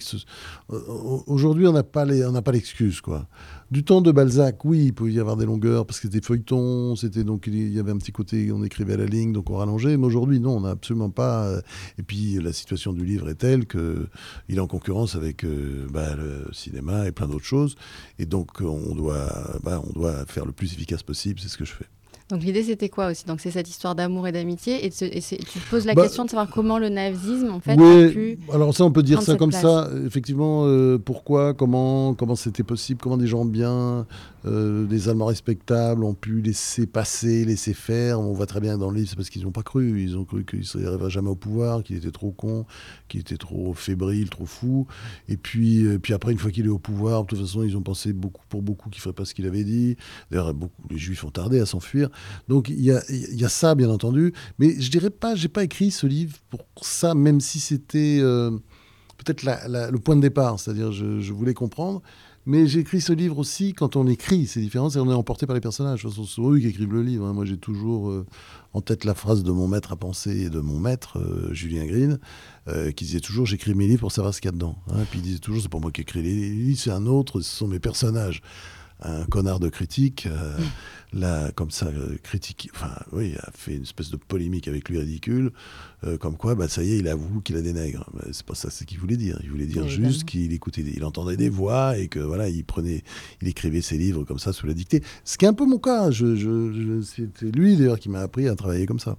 Aujourd'hui, on n'a pas l'excuse, quoi. Du temps de Balzac, oui, il pouvait y avoir des longueurs parce que c'était feuilleton, c'était donc il y avait un petit côté, on écrivait à la ligne, donc on rallongeait. Mais aujourd'hui, non, on n'a absolument pas. Et puis la situation du livre est telle que il est en concurrence avec bah, le cinéma et plein d'autres choses. Et donc on doit, bah, on doit faire le plus efficace possible. C'est ce que je fais. Donc l'idée c'était quoi aussi? Donc c'est cette histoire d'amour et d'amitié et, et tu te poses la Bah, question de savoir comment le nazisme en fait Oui, a pu. alors ça, on peut dire ça comme place. ça. Effectivement, euh, pourquoi, comment, comment c'était possible, comment des gens bien, euh, des Allemands respectables ont pu laisser passer, laisser faire. On voit très bien dans le livre, c'est parce qu'ils n'ont pas cru. Ils ont cru qu'il ne jamais au pouvoir, qu'il était trop con, qu'il était trop fébrile, trop fou. Et puis, euh, puis après, une fois qu'il est au pouvoir, de toute façon, ils ont pensé beaucoup, pour beaucoup qu'il ne ferait pas ce qu'il avait dit. D'ailleurs, beaucoup, les Juifs ont tardé à s'enfuir. Donc il y a, ça, bien entendu. Mais je dirais pas, j'ai pas écrit ce livre pour ça, même si c'était euh, peut-être le point de départ. C'est-à-dire, je voulais comprendre. Mais j'ai écrit ce livre aussi quand on écrit, c'est différent, c'est on est emporté par les personnages. Façon, c'est eux qui écrivent le livre. hein. Moi, j'ai toujours euh, en tête la phrase de mon maître à penser et de mon maître, euh, Julien Green, euh, qui disait toujours J'écris mes livres pour savoir ce qu'il y a dedans. hein. Puis il disait toujours C'est pas moi qui écris les livres, c'est un autre, ce sont mes personnages. Un connard de critique, euh, là, comme ça, euh, critique, enfin, oui, a fait une espèce de polémique avec lui ridicule, euh, comme quoi, bah, ça y est, il avoue qu'il a des nègres. Mais c'est pas ça ce qu'il voulait dire. Il voulait dire Oui, juste qu'il écoutait, il entendait des voix et que voilà, il prenait, il écrivait ses livres comme ça sous la dictée. Ce qui est un peu mon cas. Je, je- je- C'était lui d'ailleurs qui m'a appris à travailler comme ça.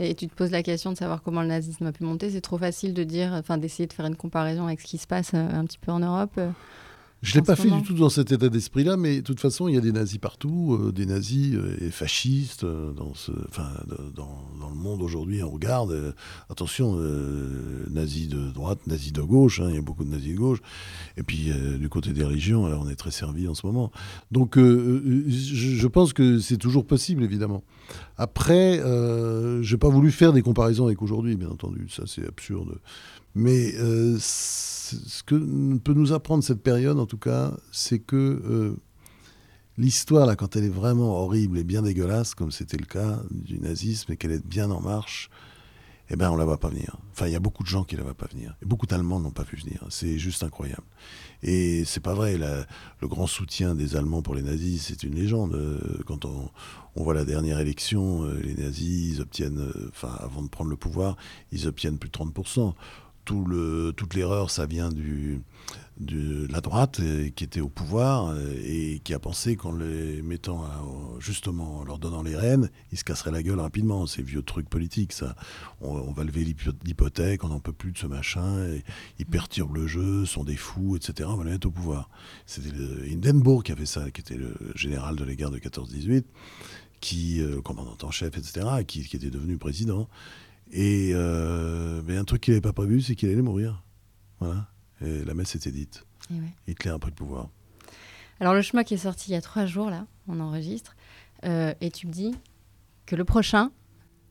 Et tu te poses la question de savoir comment le nazisme a pu monter. C'est trop facile de dire, enfin d'essayer de faire une comparaison avec ce qui se passe euh, un petit peu en Europe. Je l'ai En pas fait moment. du tout dans cet état d'esprit-là, mais de toute façon, il y a des nazis partout, euh, des nazis euh, et fascistes euh, dans, ce, enfin, de- dans, dans le monde aujourd'hui. On regarde, attention, nazis de droite, nazis de gauche, hein, il y a beaucoup de nazis de gauche. Et puis du côté des religions, alors on est très servi en ce moment. Donc je, je pense que c'est toujours possible, évidemment. Après, euh, j'ai pas voulu faire des comparaisons avec aujourd'hui, bien entendu, ça c'est absurde. Mais euh, ce que peut nous apprendre cette période, en tout cas, c'est que euh, l'histoire, là, quand elle est vraiment horrible et bien dégueulasse, comme c'était le cas du nazisme, et qu'elle est bien en marche, eh ben, on la voit pas venir. Enfin, il y a beaucoup de gens qui la voient pas venir. Et beaucoup d'Allemands n'ont pas vu venir. C'est juste incroyable. Et c'est pas vrai. le grand soutien des Allemands pour les nazis, c'est une légende. Euh, Quand on, voit la dernière élection, les nazis, obtiennent, enfin, avant de prendre le pouvoir, ils obtiennent plus de 30%. Tout toute l'erreur, ça vient du, de la droite qui était au pouvoir et qui a pensé qu'en les mettant justement en leur donnant les rênes, ils se casseraient la gueule rapidement. Ces vieux trucs politiques, ça. On, va lever l'hypothèque, on n'en peut plus de ce machin, ils perturbent le jeu, sont des fous, etc. On va les mettre au pouvoir. C'était Hindenburg qui avait ça, qui était le général de la guerre de 14-18, qui, euh, commandant en chef, etc., qui était devenu président. Et euh, mais un truc qu'il n'avait pas prévu, c'est qu'il allait mourir. Voilà. Et la messe était dite. Et Hitler a pris le pouvoir. Alors le chemin qui est sorti il y a trois jours, là, on enregistre, euh, et tu me dis que le prochain,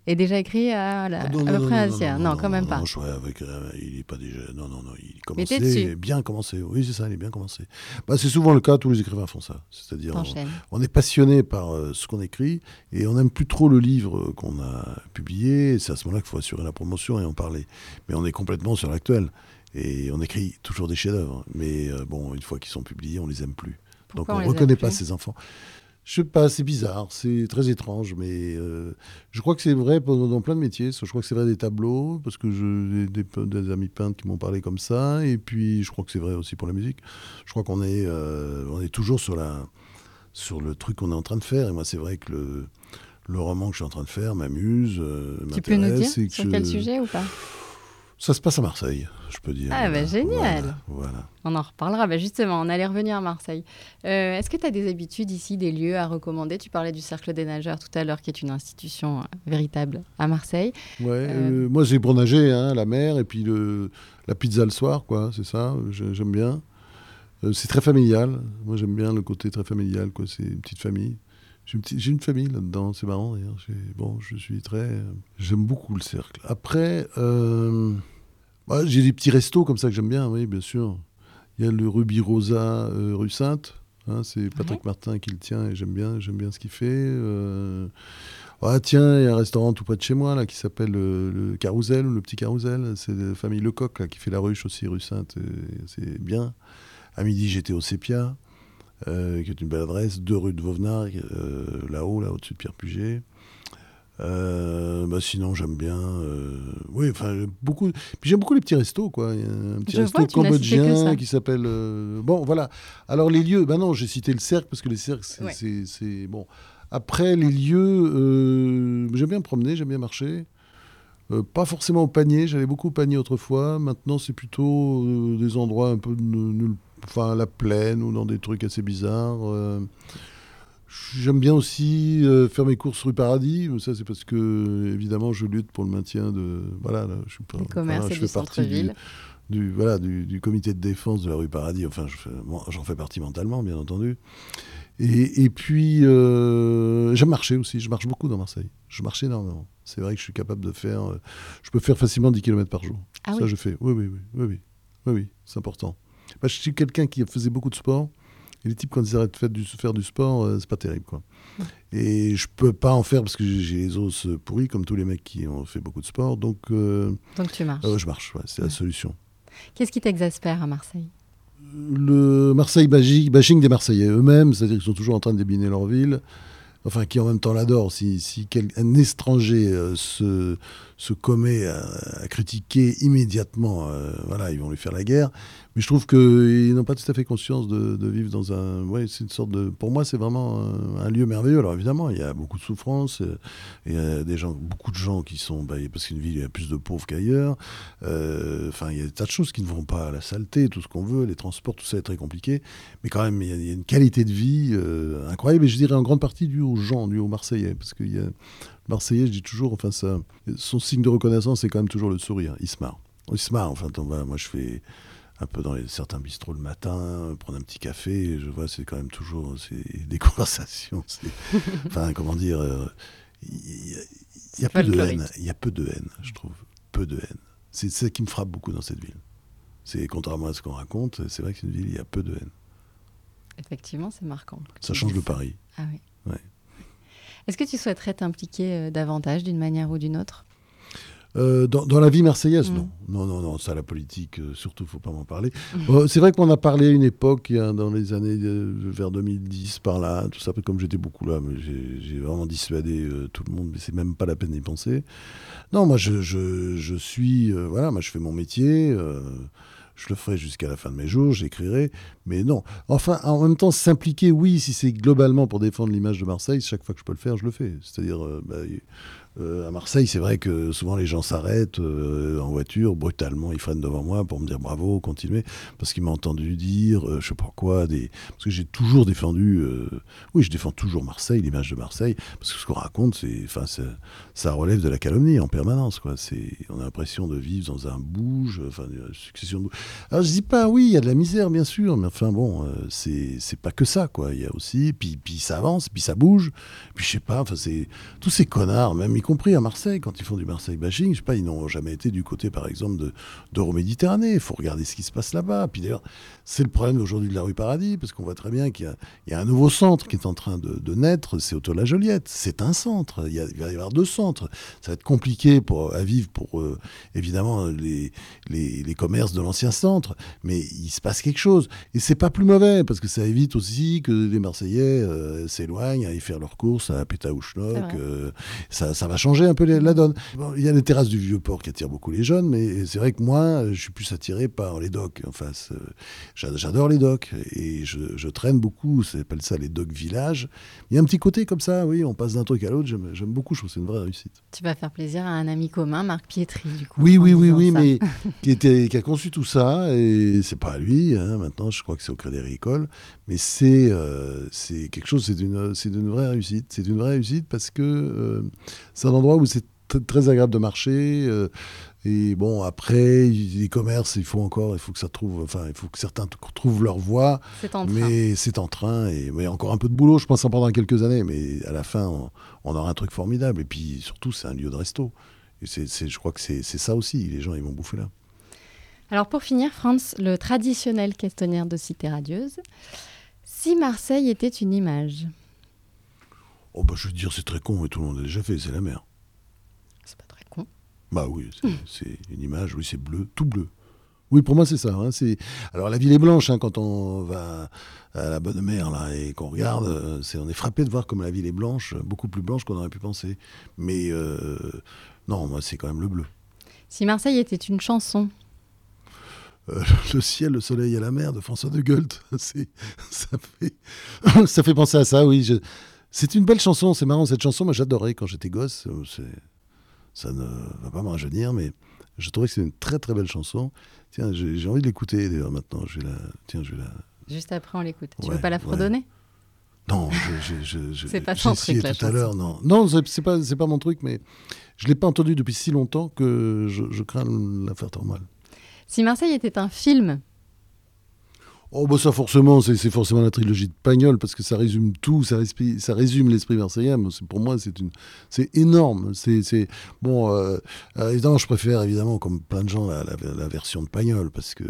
est déjà écrit à, la, non, à peu près non, non, quand même pas. Non, avec, euh, il est pas déjà. Non, non, non, il commençait bien commencé. Oui, c'est ça, il est bien commencé. Bah, c'est souvent le cas, tous les écrivains font ça. C'est-à-dire, on, est passionné par euh, ce qu'on écrit et on n'aime plus trop le livre qu'on a publié. C'est à ce moment-là qu'il faut assurer la promotion et en parler. Mais on est complètement sur l'actuel. Et on écrit toujours des chefs-d'œuvre. Mais euh, bon, une fois qu'ils sont publiés, on les aime plus. Donc on ne reconnaît pas ces enfants. Je sais pas, c'est bizarre, c'est très étrange, mais euh, je crois que c'est vrai dans plein de métiers. Je crois que c'est vrai des tableaux, parce que j'ai des, des, amis peintres qui m'ont parlé comme ça, et puis je crois que c'est vrai aussi pour la musique. Je crois qu'on est, euh, on est toujours sur, la, sur le truc qu'on est en train de faire, et moi c'est vrai que le, le roman que je suis en train de faire m'amuse, euh, Tu peux nous dire sur quel sujet ou pas? Ça se passe à Marseille, je peux dire. Ah, bah génial voilà, On en reparlera. Bah justement, on allait revenir à Marseille. Euh, est-ce que tu as des habitudes ici, des lieux à recommander? Tu parlais du Cercle des Nageurs tout à l'heure, qui est une institution euh, véritable à Marseille. Ouais, euh, moi, j'ai pour nager, hein, la mer, et puis le, la pizza le soir, quoi, c'est ça, j'aime bien. c'est très familial. Moi, j'aime bien le côté très familial, quoi. C'est une petite famille. J'ai une, famille là-dedans, c'est marrant d'ailleurs. Bon, je suis très. J'aime beaucoup le cercle. Après, bah, j'ai des petits restos comme ça que j'aime bien, oui, bien sûr. Il y a le Ruby Rosa euh, rue Sainte. Hein, c'est Patrick Martin qui le tient et j'aime bien, j'aime bien ce qu'il fait. Euh... Ah, tiens, il y a un restaurant tout près de chez moi là qui s'appelle euh, le Carousel ou le Petit Carousel. C'est la famille Lecoq là, qui fait la ruche aussi rue Sainte. C'est bien. À midi, j'étais au Sépia, euh, qui est une belle adresse. Deux rue de Vauvenard, là-haut, là au-dessus de Pierre Puget. Euh, bah sinon, j'aime bien. Euh, oui, enfin, beaucoup. Puis j'aime beaucoup les petits restos, quoi. Il y a un petit resto cambodgien qui s'appelle. Euh, bon, voilà. Alors, les lieux, ben non, j'ai cité le cercle parce que les cercles, c'est. Bon. Après, les lieux, j'aime bien me promener, j'aime bien marcher. pas forcément au panier, j'allais beaucoup au panier autrefois. Maintenant, c'est plutôt des endroits un peu. Enfin, la plaine ou dans des trucs assez bizarres. J'aime bien aussi euh, faire mes courses rue Paradis. Ça, c'est parce que, évidemment, je lutte pour le maintien de. Voilà, je suis pas. je fais partie du, du, voilà, du, comité de défense de la rue Paradis. Enfin, j'en fais partie mentalement, bien entendu. Et, et puis, euh, j'aime marcher aussi. Je marche beaucoup dans Marseille. Je marche énormément. C'est vrai que je suis capable de faire. Euh, je peux faire facilement 10 km par jour. Ah ça, je fais. Oui, oui, oui. Oui, oui. oui, oui c'est important. Je suis quelqu'un qui faisait beaucoup de sport. Et les types, quand ils arrêtent de faire du, faire du sport, euh, c'est pas terrible. Quoi. Et je peux pas en faire parce que j'ai les os pourris, comme tous les mecs qui ont fait beaucoup de sport. Donc, euh, donc tu marches Je marche, c'est la solution. Qu'est-ce qui t'exaspère à Marseille? Le Marseille bashing des Marseillais eux-mêmes, c'est-à-dire qu'ils sont toujours en train de débiner leur ville enfin qui en même temps l'adore, si, si un étranger euh, se, se commet à, critiquer immédiatement, voilà, ils vont lui faire la guerre. Mais je trouve qu'ils n'ont pas tout à fait conscience de, vivre dans un. C'est une sorte de. Pour moi, c'est vraiment un, lieu merveilleux. Alors évidemment, il y a beaucoup de souffrance. Euh, il y a des gens, beaucoup de gens qui sont. Bah, parce qu'une ville, il y a plus de pauvres qu'ailleurs. Euh, enfin, il y a des tas de choses qui ne vont pas. La saleté, tout ce qu'on veut, les transports, tout ça est très compliqué. Mais quand même, il y a, une qualité de vie euh, incroyable. Et je dirais en grande partie dû aux gens, dû aux Marseillais. Parce qu'il y a. Marseillais, je dis toujours, enfin, ça, son signe de reconnaissance, c'est quand même toujours le sourire. Il se marre. Il se marre. Enfin, moi, je fais un peu dans les, certains bistrots le matin, prendre un petit café. Je vois, c'est quand même toujours des <laughs> conversations. enfin, comment dire, euh, il y, a peu de haine. Il y a peu de haine, je trouve, peu de haine. C'est ça qui me frappe beaucoup dans cette ville. C'est contrairement à ce qu'on raconte, c'est vrai que c'est une ville il y a peu de haine. Effectivement, c'est marquant. Ça change de Paris. Ah oui. Est-ce que tu souhaiterais t'impliquer euh, davantage d'une manière ou d'une autre? Euh, dans, dans la vie marseillaise, Mm. non. Non, non, non, ça, la politique, euh, surtout, faut pas m'en parler. Mm. Euh, c'est vrai qu'on a parlé à une époque, dans les années vers 2010, par là, tout ça, comme j'étais beaucoup là, mais j'ai vraiment dissuadé tout le monde, mais c'est même pas la peine d'y penser. Non, moi, je, je, je suis, voilà, moi, je fais mon métier, je le ferai jusqu'à la fin de mes jours, j'écrirai, mais non. Enfin, en même temps, s'impliquer, oui, si c'est globalement pour défendre l'image de Marseille, chaque fois que je peux le faire, je le fais. C'est-à-dire, euh, bah, euh, à Marseille, c'est vrai que souvent les gens s'arrêtent euh, en voiture, brutalement, ils freinent devant moi pour me dire bravo, continuez, parce qu'ils m'ont entendu dire, euh, je sais pas quoi, parce que j'ai toujours défendu, euh, oui, je défends toujours Marseille, l'image de Marseille, parce que ce qu'on raconte, c'est, enfin, ça relève de la calomnie en permanence, quoi. C'est, on a l'impression de vivre dans un bouge, enfin, une succession de. Alors je dis pas, oui, il y a de la misère, bien sûr, mais enfin bon, euh, c'est, c'est pas que ça, quoi. Il y a aussi, puis, puis ça avance, puis ça bouge, puis je sais pas, enfin, c'est tous ces connards, même y compris à Marseille, quand ils font du Marseille bashing, je sais pas, ils n'ont jamais été du côté, par exemple, de d'Euroméditerranée. Il faut regarder ce qui se passe là-bas. Puis d'ailleurs, c'est le problème aujourd'hui de la rue Paradis, parce qu'on voit très bien qu'il y a, il y a un nouveau centre qui est en train de, de naître, c'est Auto-la Joliette. C'est un centre. Il, y a- il va y avoir deux centres. Ça va être compliqué pour, à vivre pour, euh, évidemment, les, les, les commerces de l'ancien centre, mais il se passe quelque chose. Et c'est pas plus mauvais, parce que ça évite aussi que les Marseillais euh, s'éloignent, aillent faire leurs courses à vrai. euh, ça, ça va changer un peu la donne. Bon, il y a les terrasses du Vieux-Port qui attirent beaucoup les jeunes, mais c'est vrai que moi, je suis plus attiré par les docks. En face, euh, j'adore les docks et je, je traîne beaucoup. Ça s'appelle ça les docks villages. Il y a un petit côté comme ça, oui, on passe d'un truc à l'autre. J'aime beaucoup, je trouve que c'est une vraie réussite. Tu vas faire plaisir à un ami commun, Marc Pietri, du coup. Oui, oui, oui, oui, ça. mais <laughs> qui, était, qui a conçu tout ça, et c'est pas à lui, hein, maintenant, je crois que c'est au Crédit Agricole, mais c'est euh, c'est quelque chose, c'est une, c'est une vraie réussite. C'est une vraie réussite parce que euh, c'est un endroit où c'est très agréable de marcher. euh, et bon, après, les commerces, il faut encore, il faut que ça trouve, enfin, il faut que certains trouvent leur voie, C'est en train. mais c'est en train, et mais encore un peu de boulot, je pense, prendra quelques années, mais à la fin, on, on aura un truc formidable. Et puis surtout, c'est un lieu de resto. Et c'est, je crois que c'est, c'est ça aussi, les gens, ils vont bouffer là. Alors pour finir, Franz, le traditionnel questionnaire de Cité Radieuse. Si Marseille était une image, Oh, bah, je veux dire, c'est très con, mais tout le monde l'a déjà fait, c'est la mer. c'est pas très con. Bah oui, c'est, une image, oui, c'est bleu, tout bleu. Oui, pour moi, c'est ça. hein. Alors, la ville est blanche, hein, quand on va à la Bonne Mer, là, et qu'on regarde, euh, c'est, on est frappé de voir comme la ville est blanche, beaucoup plus blanche qu'on aurait pu penser. Mais euh, non, moi, c'est quand même le bleu. Si Marseille était une chanson, Euh, le ciel, le soleil et la mer de François de Goethe. <laughs> Ça, fait, <laughs> ça fait penser à ça, oui. je- c'est une belle chanson, c'est marrant cette chanson. Moi, j'adorais quand j'étais gosse. c'est- ça ne va pas me rajeunir, mais je trouvais que c'est une très très belle chanson. Tiens, j'ai, envie de l'écouter d'ailleurs maintenant. Je vais la, tiens, je vais la. juste après on l'écoute. Tu Ouais, veux pas la ouais. fredonner? Non, je, je, je, C'est pas ton truc, la tout à l'heure. Non, non, c'est, pas, pas mon truc, mais je l'ai pas entendu depuis si longtemps que je, je crains de la faire trop mal. Si Marseille était un film, Oh bah ça forcément, c'est forcément la trilogie de Pagnol parce que ça résume tout, ça, ça résume l'esprit marseillais. Pour moi, c'est énorme. C'est bon. euh, euh, évidemment, je préfère évidemment, comme plein de gens, la, version de Pagnol parce que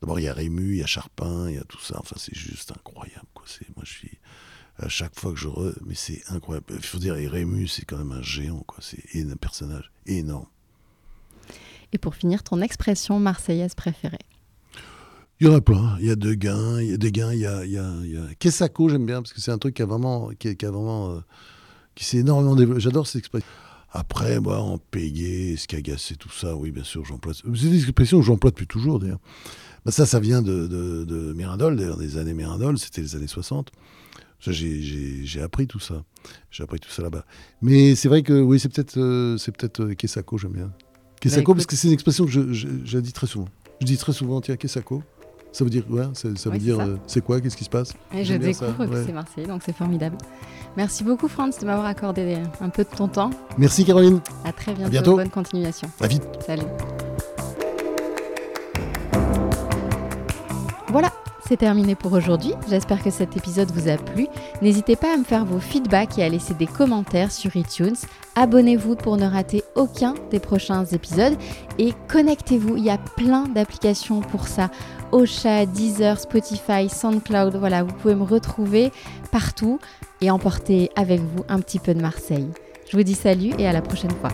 d'abord il y a Rému, il y a Charpin, il y a tout ça. Enfin, c'est juste incroyable. Quoi. Moi, je suis à chaque fois que je re... mais c'est incroyable. Il faut dire, Rému, c'est quand même un géant. Quoi. C'est un personnage énorme. et pour finir, ton expression marseillaise préférée. Il y en a plein. Il y a Deguin, il y a Deguin, il y a, il y a, il y a... Kessako, j'aime bien, parce que c'est un truc qui a vraiment, qui, qui a vraiment, euh, qui s'est énormément développé. J'adore cette expression. Après, moi, en payer, escagasser, tout ça, oui, bien sûr, j'emploie. C'est des expressions que j'emploie depuis toujours, d'ailleurs. Bah, ça, ça vient de, de, de Mirandol, d'ailleurs, des années Mirandol, c'était les années 60. Ça, j'ai- j'ai j'ai appris tout ça. J'ai appris tout ça là-bas. Mais c'est vrai que, oui, c'est peut-être euh, c'est peut-être euh, Kessako, j'aime bien. Kessako, écoute. parce que c'est une expression que je, je, je dis très souvent. Je dis très souvent, tiens, Kessako. Ça veut dire, ouais, ça, ça veut dire, euh, c'est quoi, qu'est-ce qui se passe? Et je ça, découvre que ouais. c'est Marseille, donc c'est formidable. Merci beaucoup, Franz, de m'avoir accordé un peu de ton temps. Merci Caroline, À très bientôt. bientôt. Bonne continuation. à vite. Salut. Voilà, c'est terminé pour aujourd'hui. J'espère que cet épisode vous a plu. N'hésitez pas à me faire vos feedbacks et à laisser des commentaires sur iTunes. Abonnez-vous pour ne rater aucun des prochains épisodes et connectez-vous. Il y a plein d'applications pour ça. Ocha, Deezer, Spotify, SoundCloud. Voilà, vous pouvez me retrouver partout et emporter avec vous un petit peu de Marseille. Je vous dis salut et à la prochaine fois.